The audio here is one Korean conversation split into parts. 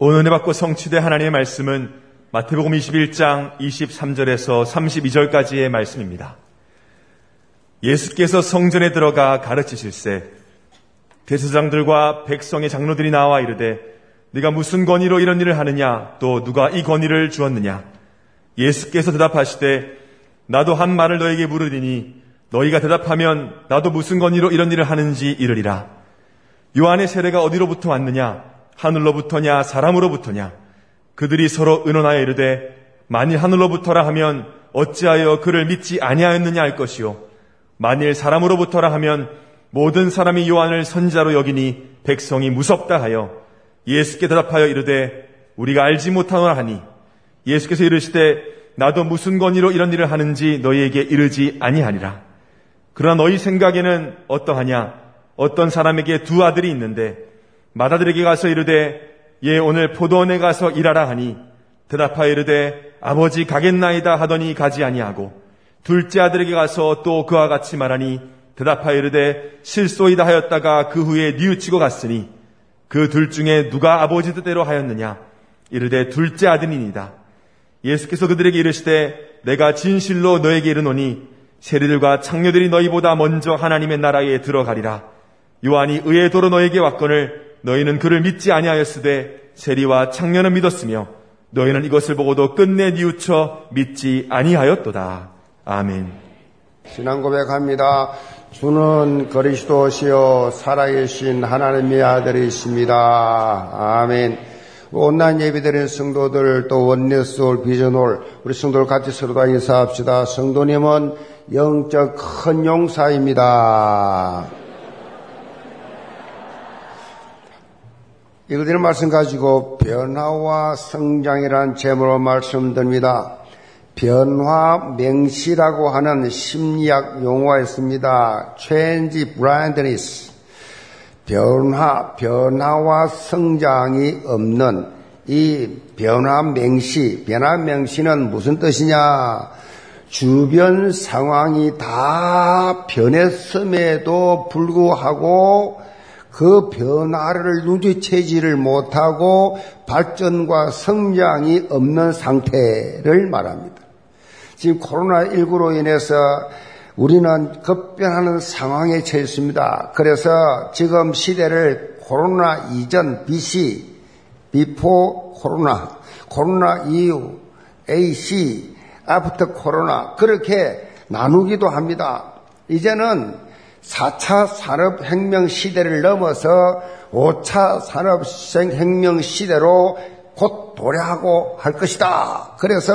오늘 은혜 받고 성취된 하나님의 말씀은 마태복음 21장 23절에서 32절까지의 말씀입니다. 예수께서 성전에 들어가 가르치실세 대제장들과 백성의 장로들이 나와 이르되 네가 무슨 권위로 이런 일을 하느냐? 또 누가 이 권위를 주었느냐? 예수께서 대답하시되 나도 한 말을 너에게 물으리니 너희가 대답하면 나도 무슨 권위로 이런 일을 하는지 이르리라. 요한의 세례가 어디로부터 왔느냐 하늘로부터냐 사람으로부터냐 그들이 서로 의논하여 이르되 만일 하늘로부터라 하면 어찌하여 그를 믿지 아니하였느냐 할 것이요. 만일 사람으로부터라 하면 모든 사람이 요한을 선자로 여기니 백성이 무섭다 하여 예수께 대답하여 이르되 우리가 알지 못하노라 하니. 예수께서 이르시되 나도 무슨 권위로 이런 일을 하는지 너희에게 이르지 아니하니라. 그러나 너희 생각에는 어떠하냐? 어떤 사람에게 두 아들이 있는데 마다들에게 가서 이르되 예 오늘 포도원에 가서 일하라 하니 대답하여 이르되 아버지 가겠나이다 하더니 가지 아니하고 둘째 아들에게 가서 또 그와 같이 말하니 대답하여 이르되 실소이다 하였다가 그 후에 뉘우치고 갔으니 그 둘 중에 누가 아버지 뜻대로 하였느냐? 이르되 둘째 아들이니다. 예수께서 그들에게 이르시되 내가 진실로 너에게 이르노니 세리들과 창녀들이 너희보다 먼저 하나님의 나라에 들어가리라. 요한이 의의 도로 너에게 왔거늘 너희는 그를 믿지 아니하였으되 세리와 창녀는 믿었으며 너희는 이것을 보고도 끝내 뉘우쳐 믿지 아니하였도다. 아멘. 신앙 고백합니다. 주는 그리스도시요 살아계신 하나님의 아들이십니다. 아멘. 온난 예비드린 성도들 또 원내스홀 비전홀 우리 성도들 같이 서로 다 인사합시다. 성도님은 영적 큰 용사입니다. 읽어드린 말씀 가지고 변화와 성장이라는 제목으로 말씀드립니다. 변화 맹시라고 하는 심리학 용어가 있습니다. change blindness. 변화, 변화와 성장이 없는 이 변화 맹시, 변화 맹시는 무슨 뜻이냐? 주변 상황이 다 변했음에도 불구하고 그 변화를 누지체지를 못하고 발전과 성장이 없는 상태를 말합니다. 지금 코로나19로 인해서 우리는 급변하는 상황에 처했습니다. 그래서 지금 시대를 코로나 이전 BC, before 코로나, 코로나 이후 AC, after 코로나 그렇게 나누기도 합니다. 이제는 4차 산업혁명 시대를 넘어서 5차 산업혁명 시대로 곧 도래하고 할 것이다. 그래서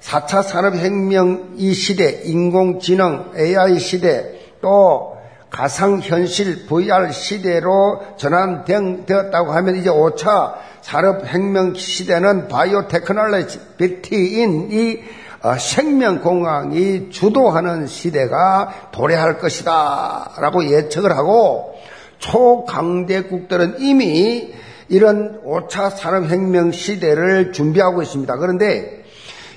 4차 산업혁명 이 시대, 인공지능, AI 시대, 또 가상현실 VR 시대로 전환되었다고 하면 이제 5차 산업혁명 시대는 바이오 테크놀로지, 빅티인이 어, 생명공학이 주도하는 시대가 도래할 것이다 라고 예측을 하고 초강대국들은 이미 이런 5차 산업혁명 시대를 준비하고 있습니다. 그런데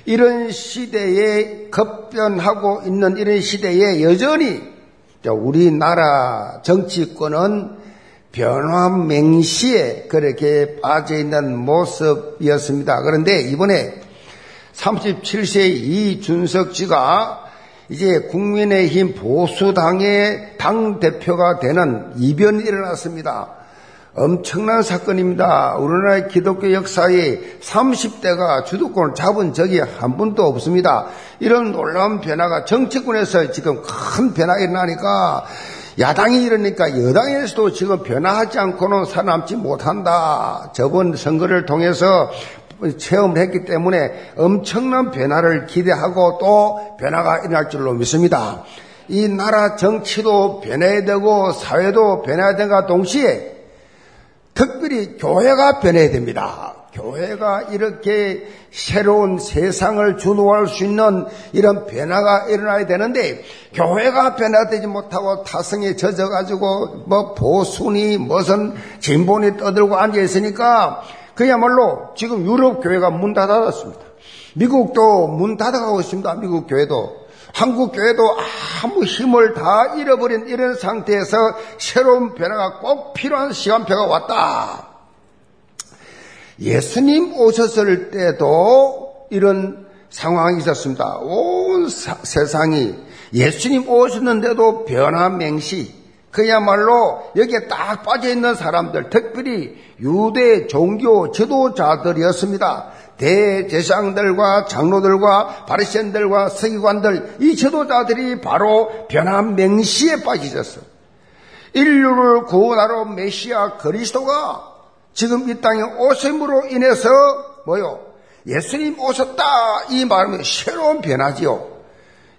이런 시대에 급변하고 있는 이런 시대에 여전히 우리나라 정치권은 변화 맹시에 그렇게 빠져 있는 모습이었습니다. 그런데 이번에 37세 이준석 씨가 이제 국민의힘 보수당의 당대표가 되는 이변이 일어났습니다. 엄청난 사건입니다. 우리나라의 기독교 역사에 30대가 주도권을 잡은 적이 한 번도 없습니다. 이런 놀라운 변화가 정치권에서 지금 큰 변화가 일어나니까 야당이 이러니까 여당에서도 지금 변화하지 않고는 살아남지 못한다. 저번 선거를 통해서 체험을 했기 때문에 엄청난 변화를 기대하고 또 변화가 일어날 줄로 믿습니다. 이 나라 정치도 변해야 되고 사회도 변해야 되는가 동시에 특별히 교회가 변해야 됩니다. 교회가 이렇게 새로운 세상을 주도할 수 있는 이런 변화가 일어나야 되는데 교회가 변화되지 못하고 타성에 젖어가지고 뭐 보수니 무슨 진본이 떠들고 앉아 있으니까 그야말로 지금 유럽 교회가 문 닫았습니다. 미국도 문 닫아가고 있습니다. 미국 교회도. 한국 교회도 아무 힘을 다 잃어버린 이런 상태에서 새로운 변화가 꼭 필요한 시간표가 왔다. 예수님 오셨을 때도 이런 상황이 있었습니다. 온 사, 세상이 예수님 오셨는데도 변화 맹시, 그야말로 여기에 딱 빠져 있는 사람들, 특별히 유대 종교 지도자들이었습니다. 대제사장들과 장로들과 바리새인들과 서기관들 이 지도자들이 바로 변한 맹시에 빠지셨어요. 인류를 구원하러 메시아 그리스도가 지금 이 땅에 오심으로 인해서 뭐요? 예수님 오셨다 이 말은 새로운 변화지요.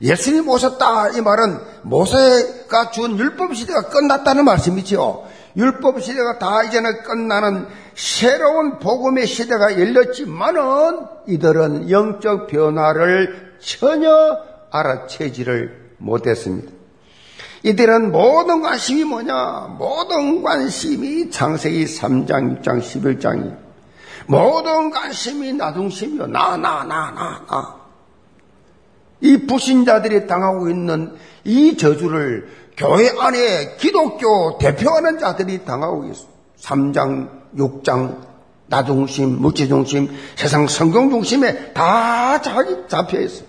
예수님 오셨다 이 말은 모세가 준 율법 시대가 끝났다는 말씀이지요. 율법 시대가 다 이제는 끝나는 새로운 복음의 시대가 열렸지만은 이들은 영적 변화를 전혀 알아채지를 못했습니다. 이들은 모든 관심이 뭐냐? 모든 관심이 창세기 3장, 6장, 11장이 모든 관심이 나중심이요. 나, 나, 나, 나, 나. 이 불신자들이 당하고 있는 이 저주를 교회 안에 기독교 대표하는 자들이 당하고 있어. 3장, 6장, 나 중심, 물질 중심, 세상 성경 중심에 다 잡혀 있어.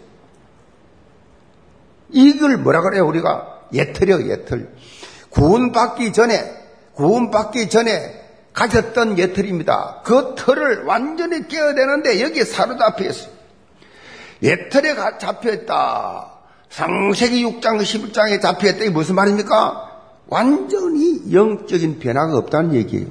이걸 뭐라 그래요, 우리가? 예틀이요, 예틀. 구원받기 전에, 구원받기 전에 가졌던 예틀입니다. 그 틀을 완전히 깨야 되는데 여기에 사로잡혀 있어요. 예틀에 잡혀 있다. 상세기 6장, 11장에 잡혀있다. 이게 무슨 말입니까? 완전히 영적인 변화가 없다는 얘기예요.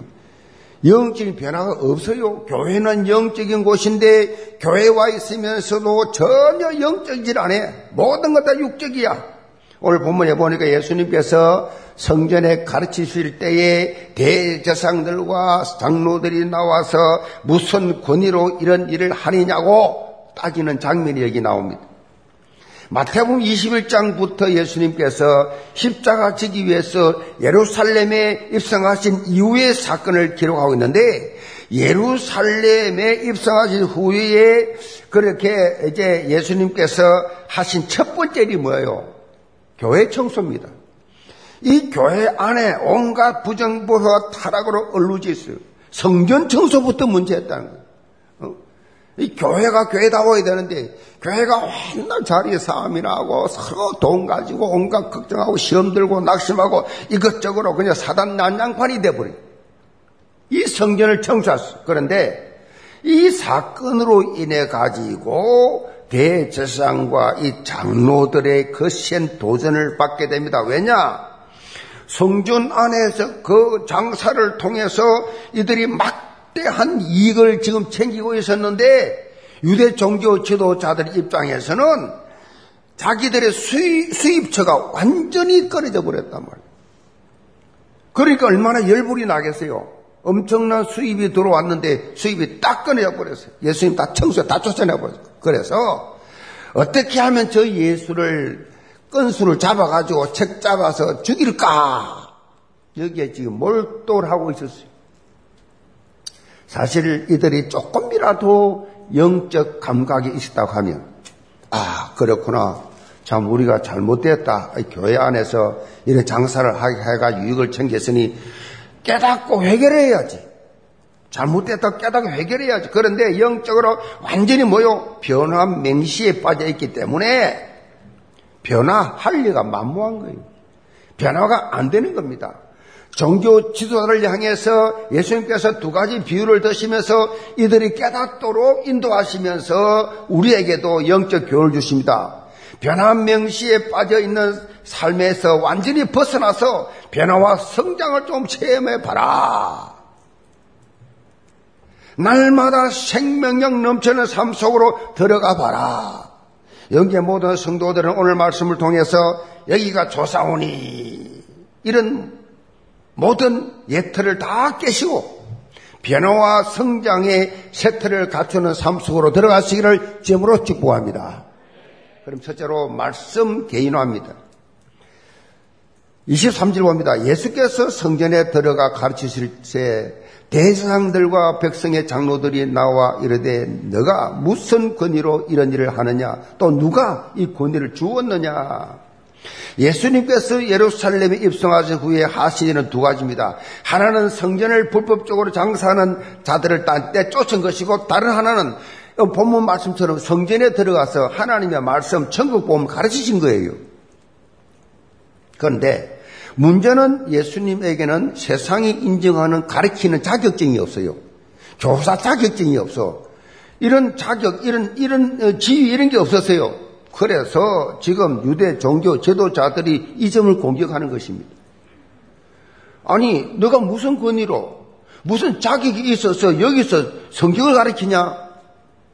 영적인 변화가 없어요. 교회는 영적인 곳인데 교회 와 있으면서도 전혀 영적이질 않아. 모든 것 다 육적이야. 오늘 본문에 보니까 예수님께서 성전에 가르치실 때에 대제상들과 장로들이 나와서 무슨 권위로 이런 일을 하느냐고 따지는 장면이 여기 나옵니다. 마태복음 21장부터 예수님께서 십자가 지기 위해서 예루살렘에 입성하신 이후의 사건을 기록하고 있는데 예루살렘에 입성하신 후에 그렇게 이제 예수님께서 하신 첫 번째 일이 뭐예요? 교회 청소입니다. 이 교회 안에 온갖 부정부와 타락으로 얼루져 있어요. 성전 청소부터 문제였다는 거예요. 이 교회가 교회다워야 되는데 교회가 맨날 자리에 싸움이나 하고 서로 돈 가지고 온갖 걱정하고 시험 들고 낙심하고 이것저것 그냥 사단 난장판이 돼버려. 이 성전을 청소했어. 그런데 이 사건으로 인해 가지고 대제사장과 이 장로들의 거센 도전을 받게 됩니다. 왜냐? 성전 안에서 그 장사를 통해서 이들이 막 막대한 이익을 지금 챙기고 있었는데 유대 종교 지도자들 입장에서는 자기들의 수입, 수입처가 완전히 끊어져 버렸단 말이에요. 그러니까 얼마나 열불이 나겠어요. 엄청난 수입이 들어왔는데 수입이 딱 끊어져 버렸어요. 예수님 다 청소해 다 쫓아내 버렸어요. 그래서 어떻게 하면 저 예수를 건수를 잡아가지고 책 잡아서 죽일까? 여기에 지금 몰두를 하고 있었어요. 사실 이들이 조금이라도 영적 감각이 있었다고 하면, 아, 그렇구나. 참, 우리가 잘못됐다. 교회 안에서 이런 장사를 해가지고 유익을 챙겼으니 깨닫고 회개해야지. 잘못됐다 깨닫고 회개해야지. 그런데 영적으로 완전히 뭐요? 변화 맹시에 빠져 있기 때문에 변화할 리가 만무한 거예요. 변화가 안 되는 겁니다. 종교 지도자를 향해서 예수님께서 두 가지 비유를 드시면서 이들이 깨닫도록 인도하시면서 우리에게도 영적 교훈을 주십니다. 변화 명시에 빠져 있는 삶에서 완전히 벗어나서 변화와 성장을 좀 체험해 봐라. 날마다 생명력 넘치는 삶 속으로 들어가 봐라. 여기에 모든 성도들은 오늘 말씀을 통해서 여기가 조사오니 이런 모든 예틀을 다 깨시고 변화와 성장의 세틀을 갖추는 삶 속으로 들어가시기를 점으로 축복합니다. 그럼 첫째로 말씀 개인화입니다. 23절 봅니다. 예수께서 성전에 들어가 가르치실 때 대상들과 백성의 장로들이 나와 이르되 너가 무슨 권위로 이런 일을 하느냐 또 누가 이 권위를 주었느냐 예수님께서 예루살렘에 입성하신 후에 하신 일은 두 가지입니다. 하나는 성전을 불법적으로 장사하는 자들을 딴때 쫓은 것이고 다른 하나는 본문 말씀처럼 성전에 들어가서 하나님의 말씀, 천국 보험 가르치신 거예요. 그런데 문제는 예수님에게는 세상이 인정하는 가르치는 자격증이 없어요. 교사 자격증이 없어. 이런 자격, 이런, 이런 어, 지위 이런 게 없었어요. 그래서 지금 유대 종교 지도자들이 이 점을 공격하는 것입니다. 아니, 너가 무슨 권위로, 무슨 자격이 있어서 여기서 성경을 가르치냐?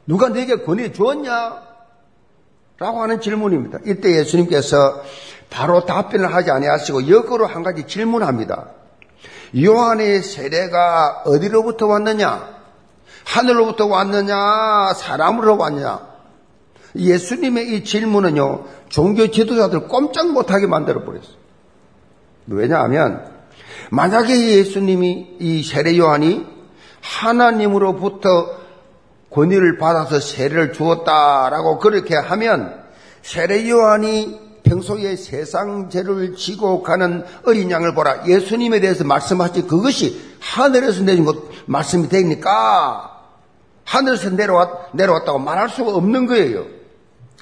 누가 내게 권위 주었냐? 라고 하는 질문입니다. 이때 예수님께서 바로 답변을 하지 아니하시고 역으로 한 가지 질문합니다. 요한의 세례가 어디로부터 왔느냐? 하늘로부터 왔느냐? 사람으로 왔느냐? 예수님의 이 질문은요, 종교 지도자들 꼼짝 못하게 만들어버렸어요. 왜냐하면, 만약에 예수님이 이 세례 요한이 하나님으로부터 권위를 받아서 세례를 주었다라고 그렇게 하면 세례 요한이 평소에 세상 죄를 지고 가는 어린 양을 보라. 예수님에 대해서 말씀하신 그것이 하늘에서 내린 것 말씀이 되니까 하늘에서 내려왔, 내려왔다고 말할 수가 없는 거예요.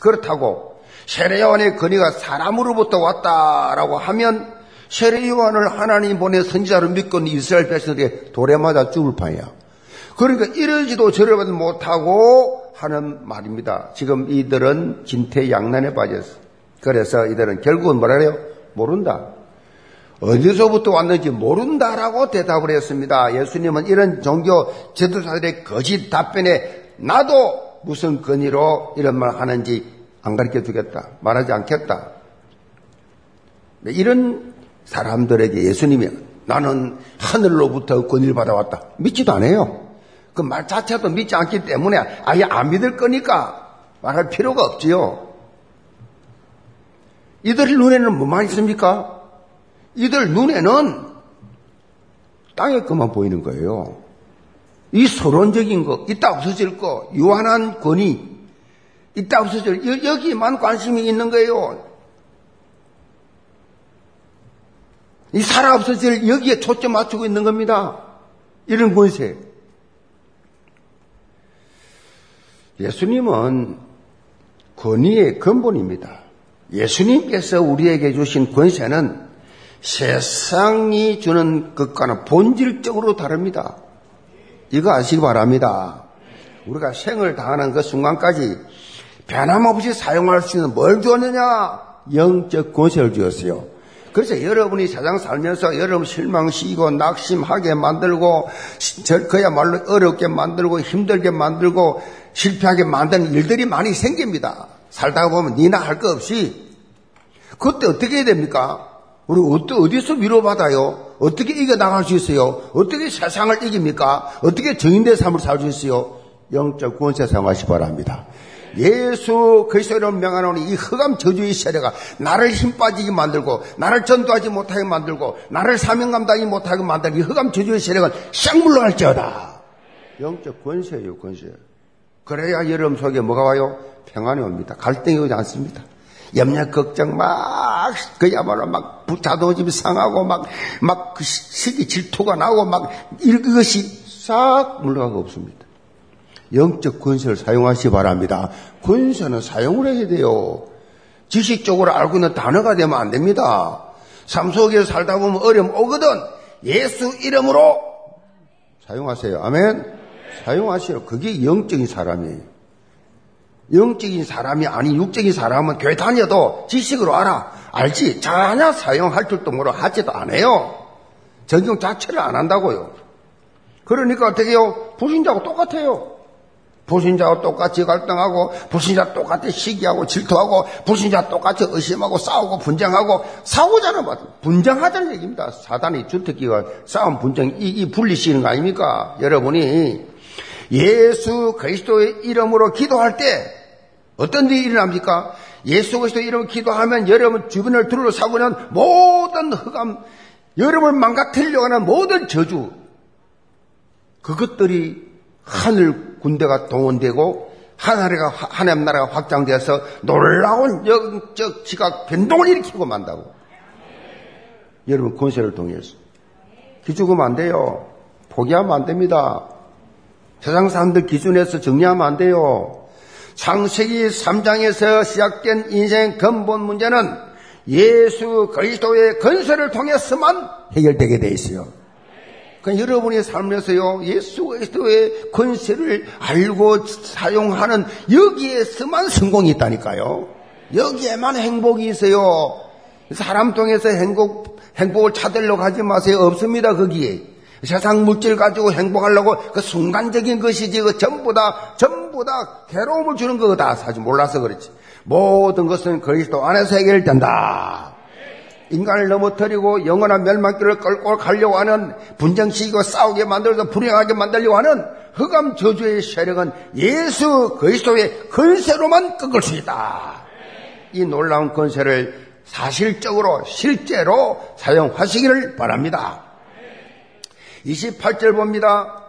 그렇다고 세례요한의 권위가 사람으로부터 왔다라고 하면 세례요한을 하나님 보내 선지자로 믿고 이스라엘 백성들이 돌에 맞아 죽을 판이야. 그러니까 이러지도 저러지도 못하고 하는 말입니다. 지금 이들은 진퇴양난에 빠졌어. 그래서 이들은 결국은 뭐라 그래요? 모른다. 어디서부터 왔는지 모른다라고 대답을 했습니다. 예수님은 이런 종교 제도자들의 거짓 답변에 나도 무슨 근의로 이런 말 하는지 안 가르쳐 주겠다. 말하지 않겠다. 이런 사람들에게 예수님이 나는 하늘로부터 권위를 받아왔다. 믿지도 않아요. 그 말 자체도 믿지 않기 때문에 아예 안 믿을 거니까 말할 필요가 없지요. 이들 눈에는 뭐만 있습니까? 이들 눈에는 땅의 것만 보이는 거예요. 이 서론적인 거, 이따 없어질 거, 유한한 권위, 이따 없어질, 여기만 관심이 있는 거예요. 이 살아 없어질 여기에 초점 맞추고 있는 겁니다. 이런 권세. 예수님은 권위의 근본입니다. 예수님께서 우리에게 주신 권세는 세상이 주는 것과는 본질적으로 다릅니다. 이거 아시기 바랍니다. 우리가 생을 당하는 그 순간까지 변함없이 사용할 수 있는 뭘 주었느냐? 영적 권세를 주었어요. 그래서 여러분이 세상 살면서 여러분 실망시키고 낙심하게 만들고 그야말로 어렵게 만들고 힘들게 만들고 실패하게 만드는 일들이 많이 생깁니다. 살다가 보면 니나 할 거 없이 그때 어떻게 해야 됩니까? 우리 어디서 위로받아요? 어떻게 이겨나갈 수 있어요? 어떻게 세상을 이깁니까? 어떻게 정인된 삶을 살 수 있어요? 영적 구원세 사용하시 기 바랍니다. 예수 그리스도로 명하노니 이 흑암 저주의 세례가 나를 힘 빠지게 만들고 나를 전도하지 못하게 만들고 나를 사명 감당하지 못하게 만드는 이 흑암 저주의 세례가 쌍 물러갈지어다. 영적 권세예요, 권세. 그래야 여러분 속에 뭐가 와요? 평안이 옵니다. 갈등이 오지 않습니다. 염려, 걱정 막, 그야말로 막 자동집이 상하고 막, 막 그 시기 질투가 나고 막 이것이 싹 물러가고 없습니다. 영적 권세를 사용하시 기 바랍니다. 권세는 사용을 해야 돼요. 지식적으로 알고 있는 단어가 되면 안 됩니다. 삶 속에서 살다 보면 어려움 오거든. 예수 이름으로 사용하세요. 아멘. 사용하시오. 그게 영적인 사람이에요. 영적인 사람이 아닌 육적인 사람은 교회 다녀도 지식으로 알아. 알지? 전혀 사용할 줄도 모르 하지도 않아요. 전경 자체를 안 한다고요. 그러니까 어떻게 해요? 불신자하고 똑같아요. 불신자와 똑같이 갈등하고, 불신자 똑같이 시기하고, 질투하고, 불신자 똑같이 의심하고, 싸우고, 분쟁하고, 싸우자는 말, 분쟁하자는 얘기입니다. 사단이 주특기가 싸움, 분쟁, 이, 이 분리시는 거 아닙니까? 여러분이 예수 그리스도의 이름으로 기도할 때, 어떤 일이 일어납니까? 예수 그리스도 이름을 기도하면 여러분 주변을 둘러싸고 있는 모든 흑암, 여러분을 망가뜨리려고 하는 모든 저주, 그것들이 하늘 군대가 동원되고 하나님가 하나님 나라가 확장되어서 놀라운 영적 지각 변동을 일으키고 만다고. 여러분 권세를 통해서 기죽으면 안 돼요. 포기하면 안 됩니다. 세상 사람들 기준에서 정리하면 안 돼요. 창세기 3장에서 시작된 인생 근본 문제는 예수 그리스도의 건설을 통해서만 해결되게 돼 있어요. 그러니까 여러분의 삶에서요, 예수 그리스도의 권세를 알고 사용하는 여기에서만 성공이 있다니까요. 여기에만 행복이 있어요. 사람 통해서 행복, 행복을 찾으려고 하지 마세요. 없습니다, 거기에. 세상 물질 가지고 행복하려고 그 순간적인 것이지, 그 전부 다, 전부 다 괴로움을 주는 거다. 사실 몰라서 그렇지. 모든 것은 그리스도 안에서 해결된다. 인간을 넘어뜨리고 영원한 멸망길을 끌고 가려고 하는 분정시키고 싸우게 만들어서 불행하게 만들려고 하는 흑암 저주의 세력은 예수 그리스도의 건세로만 꺾을 수 있다. 이 놀라운 건세를 사실적으로 실제로 사용하시기를 바랍니다. 28절 봅니다.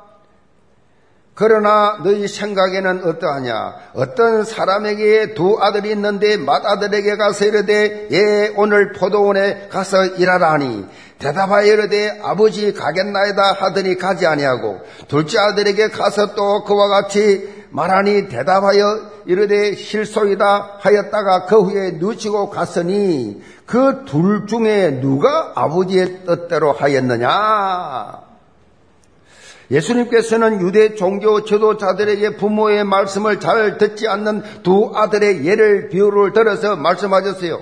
그러나 너희 생각에는 어떠하냐? 어떤 사람에게 두 아들이 있는데 맏아들에게 가서 이르되 예 오늘 포도원에 가서 일하라 하니 대답하여 이르되 아버지 가겠나이다 하더니 가지 아니하고 둘째 아들에게 가서 또 그와 같이 말하니 대답하여 이르되 실소이다 하였다가 그 후에 누치고 갔으니 그 둘 중에 누가 아버지의 뜻대로 하였느냐? 예수님께서는 유대 종교 지도자들에게 부모의 말씀을 잘 듣지 않는 두 아들의 예를 비유를 들어서 말씀하셨어요.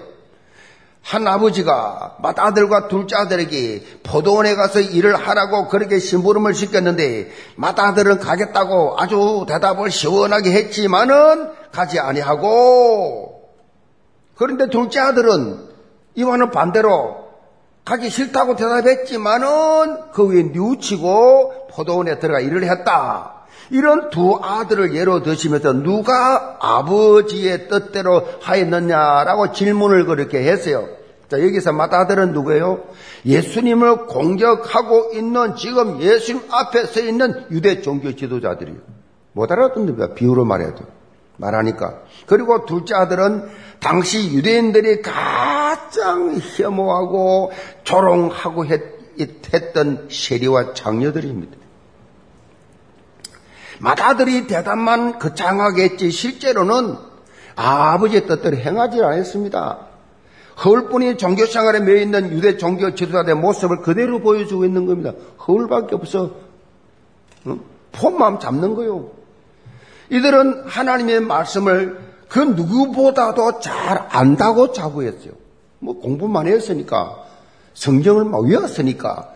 한 아버지가 맏아들과 둘째 아들에게 포도원에 가서 일을 하라고 그렇게 심부름을 시켰는데 맏아들은 가겠다고 아주 대답을 시원하게 했지만은 가지 아니하고 그런데 둘째 아들은 이와는 반대로 가기 싫다고 대답했지만은 그 위에 뉘우치고 포도원에 들어가 일을 했다. 이런 두 아들을 예로 드시면서 누가 아버지의 뜻대로 하였느냐라고 질문을 그렇게 했어요. 자, 여기서 맏아들은 누구예요? 예수님을 공격하고 있는 지금 예수님 앞에 서 있는 유대 종교 지도자들이에요. 못 알아듣는다. 비유로 말해도. 말하니까. 그리고 둘째 아들은 당시 유대인들이 가장 혐오하고 조롱하고 했, 던 세리와 장녀들입니다. 맏아들이 대답만 거창하게 했지 실제로는 아버지의 뜻대로 행하지 않았습니다. 허울뿐이 종교생활에 매여 있는 유대 종교 지도자들의 모습을 그대로 보여주고 있는 겁니다. 허울밖에 없어. 응? 폼만 잡는 거요. 이들은 하나님의 말씀을 그 누구보다도 잘 안다고 자부했어요. 뭐 공부만 했으니까 성경을 막 외웠으니까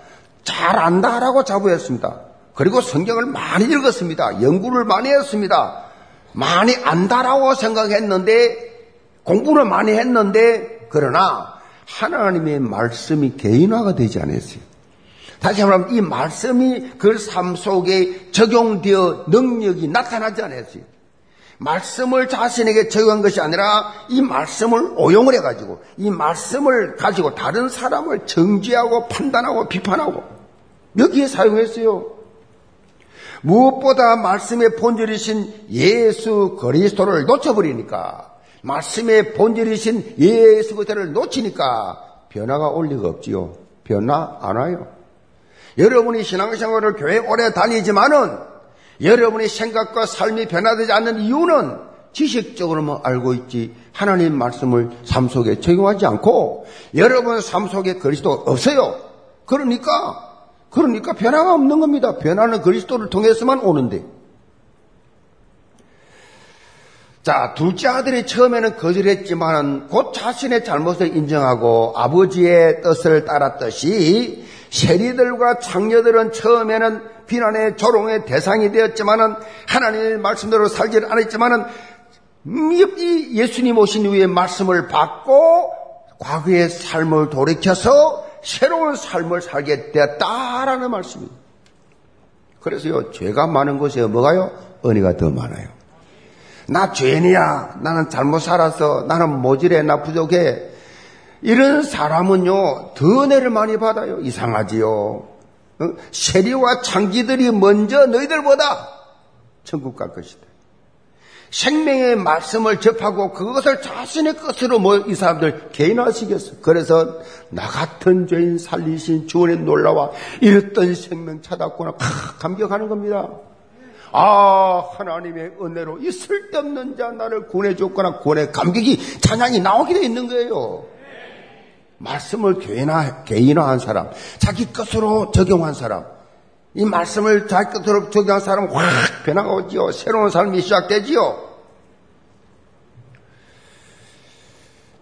잘 안다라고 자부했습니다. 그리고 성경을 많이 읽었습니다. 연구를 많이 했습니다. 많이 안다라고 생각했는데 공부를 많이 했는데 그러나 하나님의 말씀이 개인화가 되지 않았어요. 다시 말하면 이 말씀이 그 삶 속에 적용되어 능력이 나타나지 않았어요. 말씀을 자신에게 적용한 것이 아니라 이 말씀을 오용을 해가지고 이 말씀을 가지고 다른 사람을 정지하고 판단하고 비판하고 여기에 사용했어요. 무엇보다 말씀의 본질이신 예수 그리스도를 놓쳐버리니까 말씀의 본질이신 예수 그리스도를 놓치니까 변화가 올 리가 없지요. 변화 안 와요. 여러분이 신앙생활을 교회 오래 다니지만은 여러분의 생각과 삶이 변화되지 않는 이유는 지식적으로만 알고 있지 하나님 말씀을 삶 속에 적용하지 않고 여러분 삶 속에 그리스도 없어요. 그러니까 그러니까 변화가 없는 겁니다. 변화는 그리스도를 통해서만 오는데. 자, 둘째 아들이 처음에는 거절했지만 곧 자신의 잘못을 인정하고 아버지의 뜻을 따랐듯이 세리들과 장녀들은 처음에는 비난의 조롱의 대상이 되었지만은 하나님의 말씀대로 살지 않았지만은 이 예수님 오신 후에 말씀을 받고 과거의 삶을 돌이켜서 새로운 삶을 살게 되었다라는 말씀입니다. 그래서요, 죄가 많은 곳에 뭐가요? 은혜가 더 많아요. 나 죄인이야. 나는 잘못 살았어. 나는 모질해. 나 부족해. 이런 사람은요, 더 은혜를 많이 받아요. 이상하지요. 어? 세리와 창기들이 먼저 너희들보다 천국 갈 것이다. 생명의 말씀을 접하고 그것을 자신의 것으로 뭐이 사람들 개인화시켰어. 그래서 나 같은 죄인 살리신 주원의 놀라와 이랬던 생명 찾았구나. 팍 감격하는 겁니다. 아, 하나님의 은혜로 이 쓸데없는 자 나를 구해줬거나 구원의 감격이 찬양이 나오게 돼 있는 거예요. 말씀을 개인화, 개인화한 사람, 자기 것으로 적용한 사람, 이 말씀을 자기 것으로 적용한 사람 확 변화가 오지요. 새로운 삶이 시작되지요.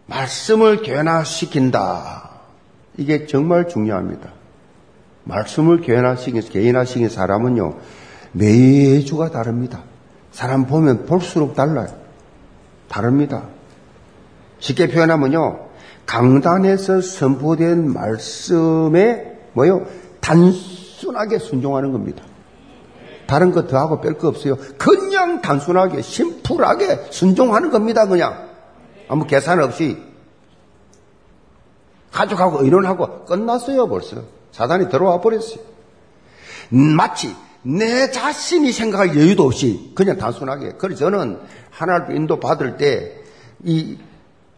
말씀을 개인화시킨다. 이게 정말 중요합니다. 말씀을 개인화시킨, 개인화시킨 사람은요, 매주가 다릅니다. 사람 보면 볼수록 달라요. 다릅니다. 쉽게 표현하면요, 강단에서 선포된 말씀에 뭐요? 단순하게 순종하는 겁니다. 다른 거 더하고 뺄 거 없어요. 그냥 단순하게, 심플하게 순종하는 겁니다, 그냥. 아무 계산 없이. 가족하고 의논하고 끝났어요, 벌써. 사단이 들어와 버렸어요. 마치 내 자신이 생각할 여유도 없이 그냥 단순하게. 그래서 저는 하나님 인도 받을 때 이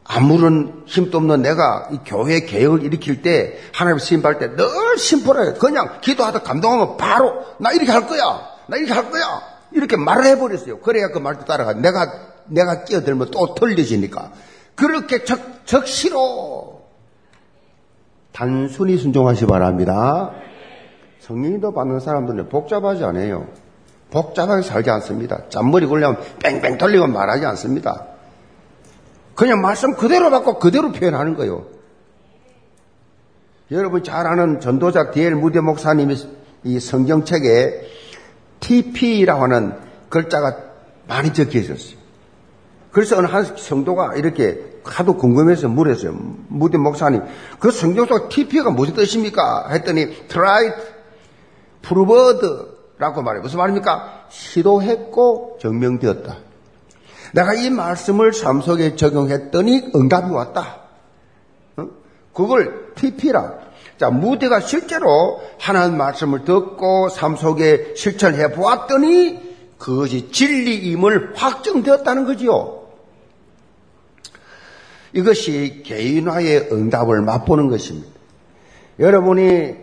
아무런 힘도 없는 내가 이 교회 개혁을 일으킬 때 하나님 쓰임받을 때늘 심플하게 그냥 기도하다 감동하면 바로 나 이렇게 할 거야. 나 이렇게 할 거야. 이렇게 말을 해버렸어요. 그래야 그 말도 따라가. 내가, 내가 끼어들면 또 틀려지니까. 그렇게 적, 적시로 단순히 순종하시 바랍니다. 성령이도 받는 사람들은 복잡하지 않아요. 복잡하게 살지 않습니다. 잔머리 굴려면 뺑뺑 돌리고 말하지 않습니다. 그냥 말씀 그대로 받고 그대로 표현하는 거예요. 여러분 잘 아는 전도자 디엘 무대 목사님이 이 성경책에 TP라고 하는 글자가 많이 적혀 있었어요. 그래서 어느 한 성도가 이렇게 하도 궁금해서 물었어요. 무대 목사님, 그 성경 속 TP가 무슨 뜻입니까? 했더니 tried, proved,라고 말해요. 무슨 말입니까? 시도했고 증명되었다. 내가 이 말씀을 삶 속에 적용했더니 응답이 왔다. 그걸 TP라. 자, 무대가 실제로 하나님 말씀을 듣고 삶 속에 실천해 보았더니 그것이 진리임을 확정되었다는 거지요. 이것이 개인화의 응답을 맛보는 것입니다. 여러분이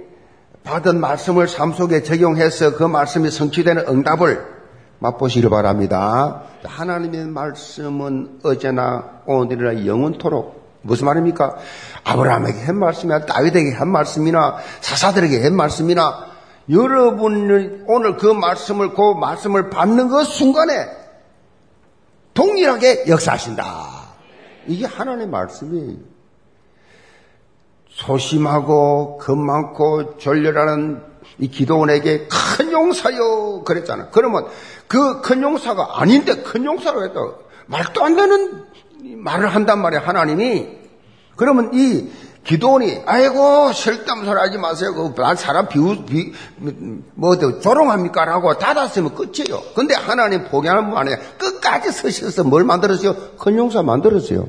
받은 말씀을 삶 속에 적용해서 그 말씀이 성취되는 응답을 맛보시기 바랍니다. 하나님의 말씀은 어제나 오늘이나 영원토록 무슨 말입니까? 아브라함에게 한 말씀이나 다윗에게 한 말씀이나 사사들에게 한 말씀이나 여러분이 오늘 그 말씀을 그 말씀을 받는 그 순간에 동일하게 역사하신다. 이게 하나님의 말씀이에요. 소심하고 겁 많고 졸렬하는 이 기도원에게 큰 용사요 그랬잖아. 그러면 그 큰 용사가 아닌데 큰 용사라고 했다. 말도 안 되는 말을 한단 말이야 하나님이. 그러면 이 기도원이 아이고 소리 하지 마세요. 그 사람 비우 비, 뭐 조롱합니까? 라고 닫았으면 끝이에요. 근데 하나님 포기하는 분 아니에요. 끝까지 서셔서 뭘 만들었어요? 큰 용사 만들었어요.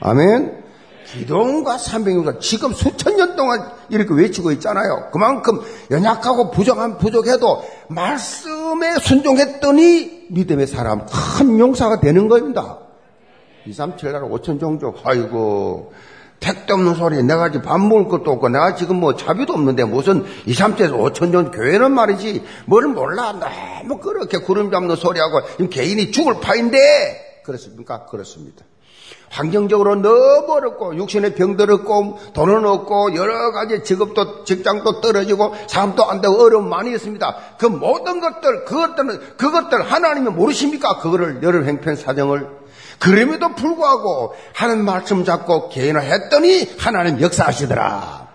아멘. 기도원과 300용사 지금 수천 년 동안 이렇게 외치고 있잖아요. 그만큼 연약하고 부정한 부족해도 말씀에 순종했더니 믿음의 사람 큰 용사가 되는 겁니다. 2, 3, 7, 8, 5천 종족. 아이고 택도 없는 소리. 내가 지금 밥 먹을 것도 없고, 내가 지금 뭐 자비도 없는데 무슨 2, 3천에서 5천 전 교회는 말이지. 뭘 몰라. 너무 그렇게 구름 잡는 소리하고, 개인이 죽을 파인데. 그렇습니까? 그렇습니다. 환경적으로 너무 어렵고, 육신의 병들 없고, 돈은 없고, 여러 가지 직업도, 직장도 떨어지고, 삶도 안 되고, 어려움 많이 있습니다. 그 모든 것들, 그것들은, 그것들 하나님이 모르십니까? 그거를, 여러 행편 사정을. 그럼에도 불구하고 하는 말씀 잡고 개인을 했더니 하나님 역사하시더라.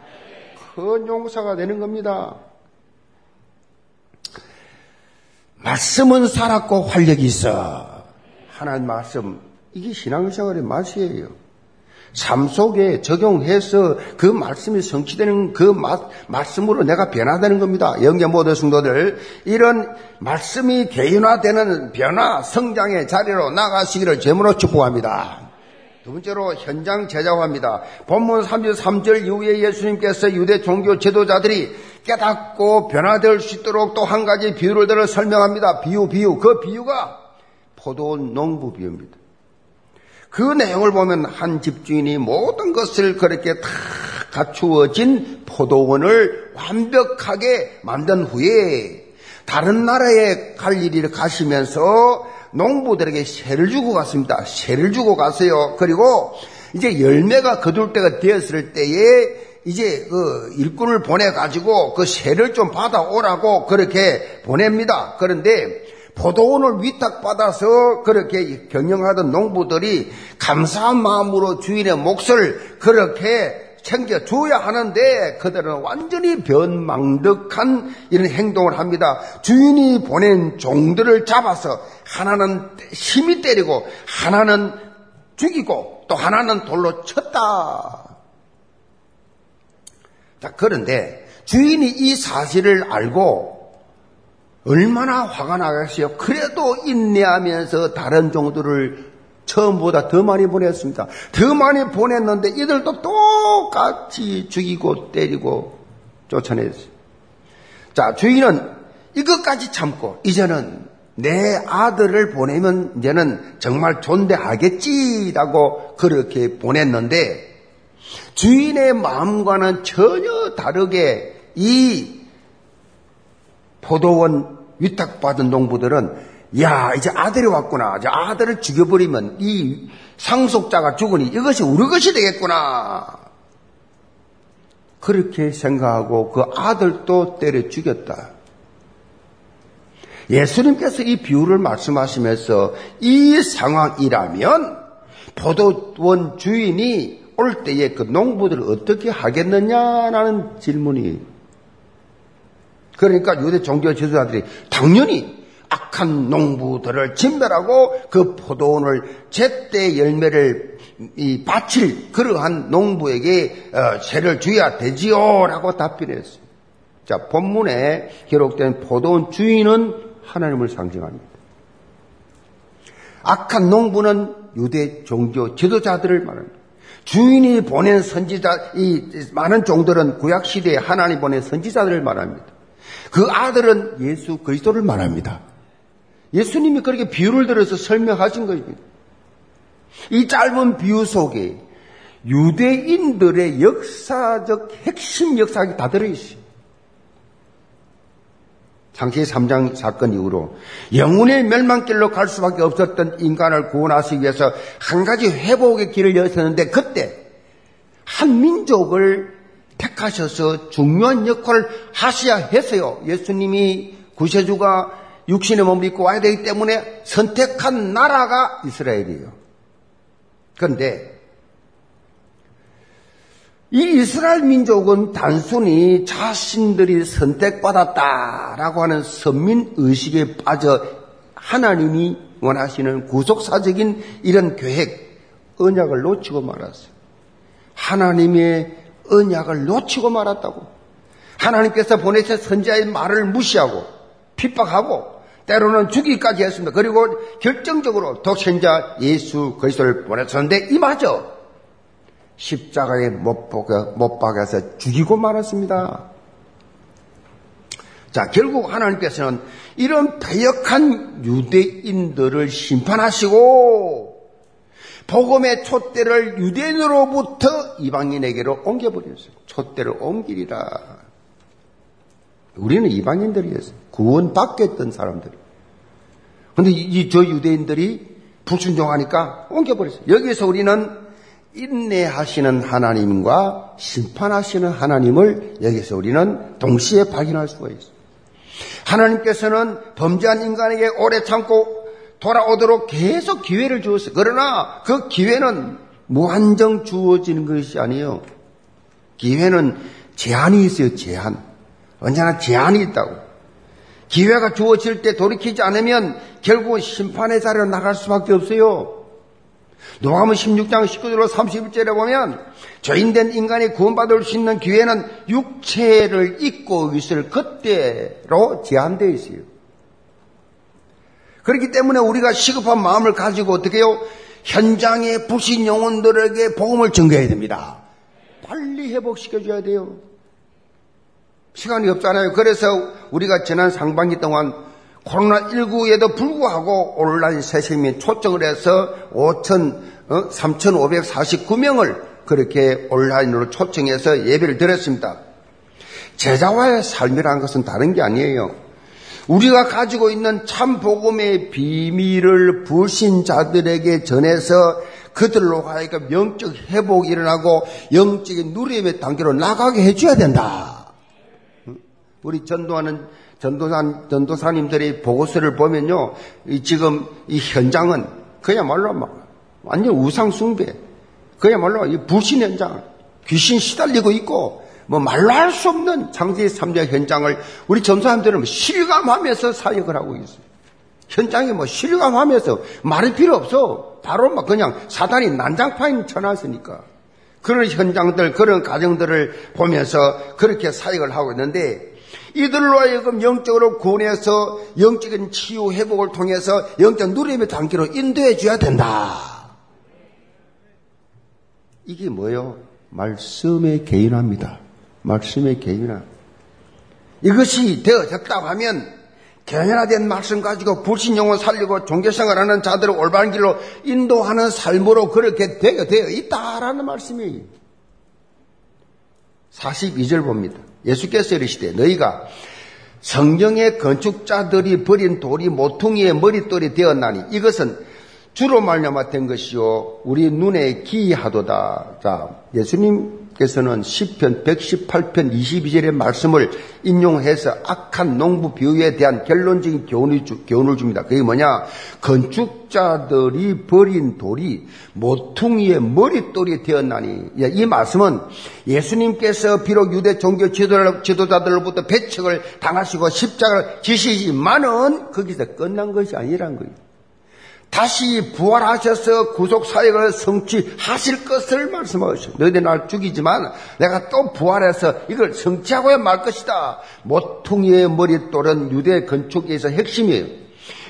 큰 용사가 되는 겁니다. 말씀은 살았고 활력이 있어. 하나님 말씀 이게 신앙생활의 맛이에요. 삶 속에 적용해서 그 말씀이 성취되는 그 마, 말씀으로 내가 변화되는 겁니다. 영계 모든 성도들 이런 말씀이 개인화되는 변화 성장의 자리로 나가시기를 제물로 축복합니다. 두 번째로 현장 제자화입니다. 본문 33절 이후에 예수님께서 유대 종교 지도자들이 깨닫고 변화될 수 있도록 또 한 가지 비유를 들어 설명합니다. 비유, 비유. 그 비유가 포도원 농부 비유입니다. 그 내용을 보면 한 집주인이 모든 것을 그렇게 다 갖추어진 포도원을 완벽하게 만든 후에 다른 나라에 갈 일을 가시면서 농부들에게 세를 주고 갔습니다. 세를 주고 갔어요. 그리고 이제 열매가 거둘 때가 되었을 때에 이제 그 일꾼을 보내 가지고 그 세를 좀 받아오라고 그렇게 보냅니다. 그런데 포도원을 위탁받아서 그렇게 경영하던 농부들이 감사한 마음으로 주인의 몫을 그렇게 챙겨줘야 하는데 그들은 완전히 변망덕한 이런 행동을 합니다. 주인이 보낸 종들을 잡아서 하나는 힘이 때리고 하나는 죽이고 또 하나는 돌로 쳤다. 자, 그런데 주인이 이 사실을 알고 얼마나 화가 나겠어요. 그래도 인내하면서 다른 종들을 처음보다 더 많이 보냈습니다. 더 많이 보냈는데 이들도 똑같이 죽이고 때리고 쫓아냈어요. 자, 주인은 이것까지 참고 이제는 내 아들을 보내면 이제는 정말 존대하겠지라고 그렇게 보냈는데 주인의 마음과는 전혀 다르게 이 포도원 위탁받은 농부들은 야 이제 아들이 왔구나 이제 아들을 죽여버리면 이 상속자가 죽으니 이것이 우리 것이 되겠구나 그렇게 생각하고 그 아들도 때려 죽였다. 예수님께서 이 비유를 말씀하시면서 이 상황이라면 포도원 주인이 올 때에 그 농부들을 어떻게 하겠느냐라는 질문이 그러니까 유대 종교 지도자들이 당연히 악한 농부들을 진멸하고 그 포도원을 제때 열매를 이 바칠 그러한 농부에게 어, 세를 줘야 되지요라고 답변했어요. 자 본문에 기록된 포도원 주인은 하나님을 상징합니다. 악한 농부는 유대 종교 지도자들을 말합니다. 주인이 보낸 선지자, 이 많은 종들은 구약 시대에 하나님 보낸 선지자들을 말합니다. 그 아들은 예수 그리스도를 말합니다. 예수님이 그렇게 비유를 들어서 설명하신 것입니다. 이 짧은 비유 속에 유대인들의 역사적 핵심 역사가 다 들어있어요. 창세기 3장 사건 이후로 영혼의 멸망길로 갈 수밖에 없었던 인간을 구원하시기 위해서 한 가지 회복의 길을 여셨는데 그때 한 민족을 택하셔서 중요한 역할을 하셔야 했어요. 예수님이 구세주가 육신의 몸을 입고 와야 되기 때문에 선택한 나라가 이스라엘이에요. 그런데 이 이스라엘 민족은 단순히 자신들이 선택받았다라고 하는 선민 의식에 빠져 하나님이 원하시는 구속사적인 이런 계획, 언약을 놓치고 말았어요. 하나님의 언약을 놓치고 말았다고. 하나님께서 보내신 선지자의 말을 무시하고 핍박하고 때로는 죽이기까지 했습니다. 그리고 결정적으로 독생자 예수 그리스도를 보내셨는데 이마저 십자가에 못, 박아, 못 박아서 죽이고 말았습니다. 자, 결국 하나님께서는 이런 배역한 유대인들을 심판하시고 복음의 촛대를 유대인으로부터 이방인에게로 옮겨버렸어요. 촛대를 옮기리라. 우리는 이방인들이었어요. 구원 받겠던 사람들. 근데 이, 저 유대인들이 불순종하니까 옮겨버렸어요. 여기서 우리는 인내하시는 하나님과 심판하시는 하나님을 여기서 우리는 동시에 발견할 수가 있어요. 하나님께서는 범죄한 인간에게 오래 참고 돌아오도록 계속 기회를 주었어요. 그러나 그 기회는 무한정 주어지는 것이 아니에요. 기회는 제한이 있어요, 제한. 언제나 제한이 있다고. 기회가 주어질 때 돌이키지 않으면 결국 심판의 자리로 나갈 수밖에 없어요. 노아문 16장 19절로 31절에 보면 죄인된 인간이 구원받을 수 있는 기회는 육체를 잊고 있을 그때로 제한되어 있어요. 그렇기 때문에 우리가 시급한 마음을 가지고 어떻게 해요? 현장의 부신 영혼들에게 복음을 전개해야 됩니다. 빨리 회복시켜줘야 돼요. 시간이 없잖아요. 그래서 우리가 지난 상반기 동안 코로나19에도 불구하고 온라인 세심이 초청을 해서 5천, 어? 3,549명을 그렇게 온라인으로 초청해서 예배를 드렸습니다. 제자와의 삶이라는 것은 다른 게 아니에요. 우리가 가지고 있는 참 복음의 비밀을 불신자들에게 전해서 그들로 하여금 영적 회복이 일어나고 영적인 누림의 단계로 나가게 해줘야 된다. 우리 전도하는 전도사, 전도사님들의 보고서를 보면요. 이 지금 이 현장은 그야말로 막 완전 우상숭배. 그야말로 이 불신 현장. 귀신 시달리고 있고 뭐 말로 할 수 없는 장세 3자 현장을 우리 전도사님들은 실감하면서 사역을 하고 있어요. 현장에 뭐 실감하면서 말이 필요 없어. 바로 막 그냥 사단이 난장판이 쳐놨으니까. 그런 현장들, 그런 가정들을 보면서 그렇게 사역을 하고 있는데 이들로 하여금 영적으로 구원해서 영적인 치유 회복을 통해서 영적 누림의 단계로 인도해 줘야 된다. 이게 뭐예요? 말씀의 개인화입니다. 말씀의 개인화. 이것이 되어졌다고 하면 개인화된 말씀 가지고 불신용을 살리고 종교생활 하는 자들을 올바른 길로 인도하는 삶으로 그렇게 되어 되어 있다라는 말씀이에요. 42절 봅니다. 예수께서 이르시되 너희가 성경의 건축자들이 버린 돌이 모퉁이의 머릿돌이 되었나니 이것은 주로 말미암아 된 것이요 우리 눈에 기이하도다. 자, 예수님 께서는 10편 118편 22절의 말씀을 인용해서 악한 농부 비유에 대한 결론적인 교훈을, 주, 교훈을 줍니다. 그게 뭐냐? 건축자들이 버린 돌이 모퉁이의 머릿돌이 되었나니 이 말씀은 예수님께서 비록 유대 종교 지도자들로부터 배척을 당하시고 십자가를 지시지만은 거기서 끝난 것이 아니란 거예요. 다시 부활하셔서 구속 사역을 성취하실 것을 말씀하셨어요. 너희들 날 죽이지만 내가 또 부활해서 이걸 성취하고야 말 것이다. 모퉁이의 머릿돌은 유대 건축에서 핵심이에요.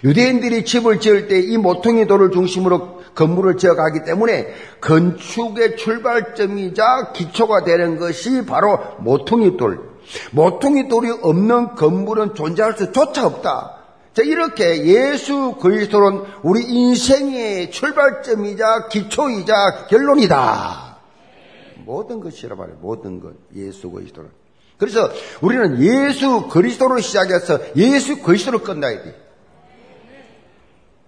유대인들이 집을 지을 때 이 모퉁이 돌을 중심으로 건물을 지어가기 때문에 건축의 출발점이자 기초가 되는 것이 바로 모퉁이 돌. 모퉁이 돌이 없는 건물은 존재할 수조차 없다. 자, 이렇게 예수 그리스도는 우리 인생의 출발점이자 기초이자 결론이다. 모든 것이라 말해요. 모든 것. 예수 그리스도는. 그래서 우리는 예수 그리스도로 시작해서 예수 그리스도로 끝나야 돼.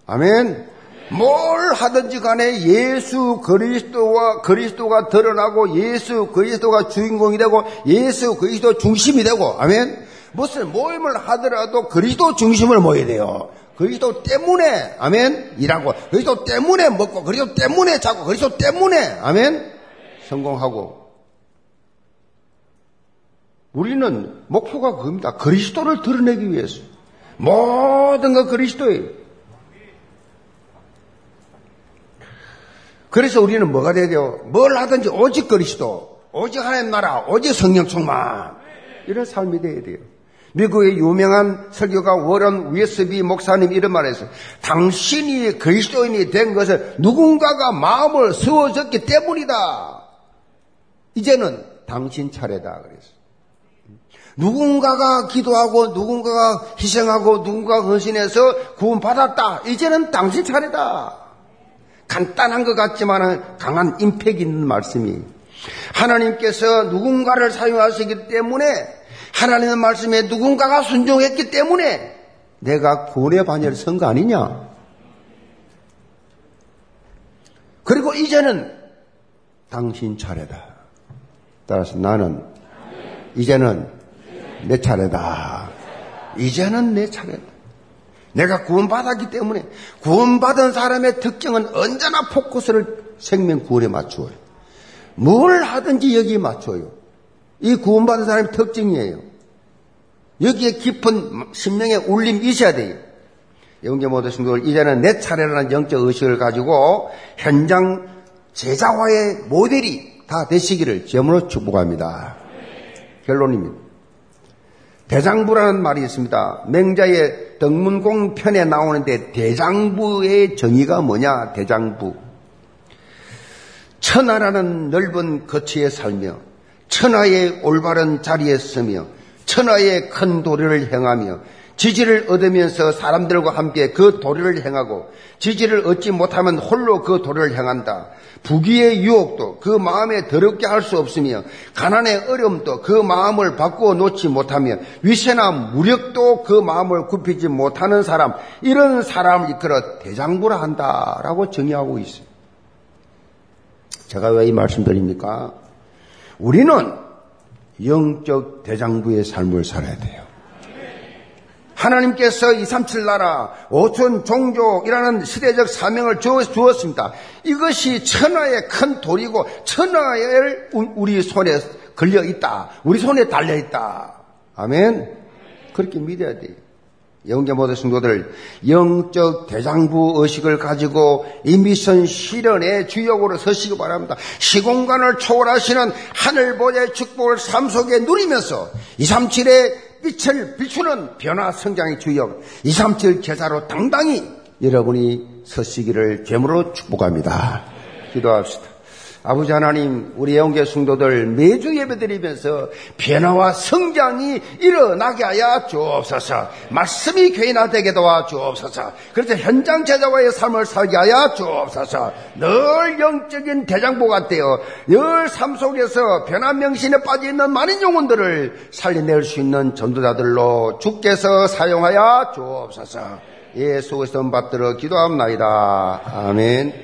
아멘. 뭘 하든지 간에 예수 그리스도와 그리스도가 드러나고 예수 그리스도가 주인공이 되고 예수 그리스도 중심이 되고 아멘. 무슨 모임을 하더라도 그리스도 중심을 모여야 돼요. 그리스도 때문에 아멘 일하고 그리스도 때문에 먹고 그리스도 때문에 자고 그리스도 때문에 아멘 성공하고 우리는 목표가 그겁니다. 그리스도를 드러내기 위해서 모든 거 그리스도예요. 그래서 우리는 뭐가 돼야 돼요? 뭘 하든지 오직 그리스도, 오직 하나님 나라, 오직 성령 충만 이런 삶이 돼야 돼요. 미국의 유명한 설교가 워런 위스비 목사님 이런 말했어요. 당신이 그리스도인이 된 것은 누군가가 마음을 세워졌기 때문이다. 이제는 당신 차례다. 그랬어요. 누군가가 기도하고 누군가가 희생하고 누군가가 헌신해서 구원받았다. 이제는 당신 차례다. 간단한 것 같지만 강한 임팩 있는 말씀이 하나님께서 누군가를 사용하시기 때문에 하나님의 말씀에 누군가가 순종했기 때문에 내가 구원의 반열을 선 거 아니냐? 그리고 이제는 당신 차례다. 따라서 나는 이제는 내 차례다. 이제는 내 차례다. 내가 구원받았기 때문에 구원받은 사람의 특징은 언제나 포커스를 생명 구원에 맞추어요. 뭘 하든지 여기에 맞춰요. 이 구원받은 사람의 특징이에요. 여기에 깊은 신명의 울림이 있어야 돼요. 영계 모든 성도들 이제는 내 차례라는 영적 의식을 가지고 현장 제자화의 모델이 다 되시기를 점으로 축복합니다. 결론입니다. 대장부라는 말이 있습니다. 맹자의 덕문공 편에 나오는데 대장부의 정의가 뭐냐? 대장부. 천하라는 넓은 거치에 살며 천하의 올바른 자리에 서며 천하의 큰 도리를 행하며 지지를 얻으면서 사람들과 함께 그 도리를 행하고 지지를 얻지 못하면 홀로 그 도리를 행한다. 부귀의 유혹도 그 마음에 더럽게 할 수 없으며 가난의 어려움도 그 마음을 바꾸어 놓지 못하며 위세나 무력도 그 마음을 굽히지 못하는 사람 이런 사람을 이끌어 대장부라 한다라고 정의하고 있어요. 제가 왜 이 말씀 드립니까? 우리는 영적 대장부의 삶을 살아야 돼요. 하나님께서 237 나라, 5천 종족이라는 시대적 사명을 주었습니다. 이것이 천하의 큰 돌이고 천하의 우리 손에 걸려 있다. 우리 손에 달려 있다. 아멘. 그렇게 믿어야 돼요. 영계 모든 성도들 영적 대장부 의식을 가지고 이 미션 실현의 주역으로 서시기 바랍니다. 시공간을 초월하시는 하늘보의 축복을 삶 속에 누리면서 237의 빛을 비추는 변화 성장의 주역 237 제자로 당당히 여러분이 서시기를 죄물로 축복합니다. 기도합시다. 아버지 하나님, 우리 영계 성도들 매주 예배드리면서 변화와 성장이 일어나게 하여 주옵소서. 말씀이 교인화 되게 도와 주옵소서. 그래서 현장 제자와의 삶을 살게 하여 주옵소서. 늘 영적인 대장보가 되어 늘 삶 속에서 변화 명신에 빠져 있는 많은 영혼들을 살려낼 수 있는 전도자들로 주께서 사용하여 주옵소서. 예수의 선 받들어 기도합니다. 아멘.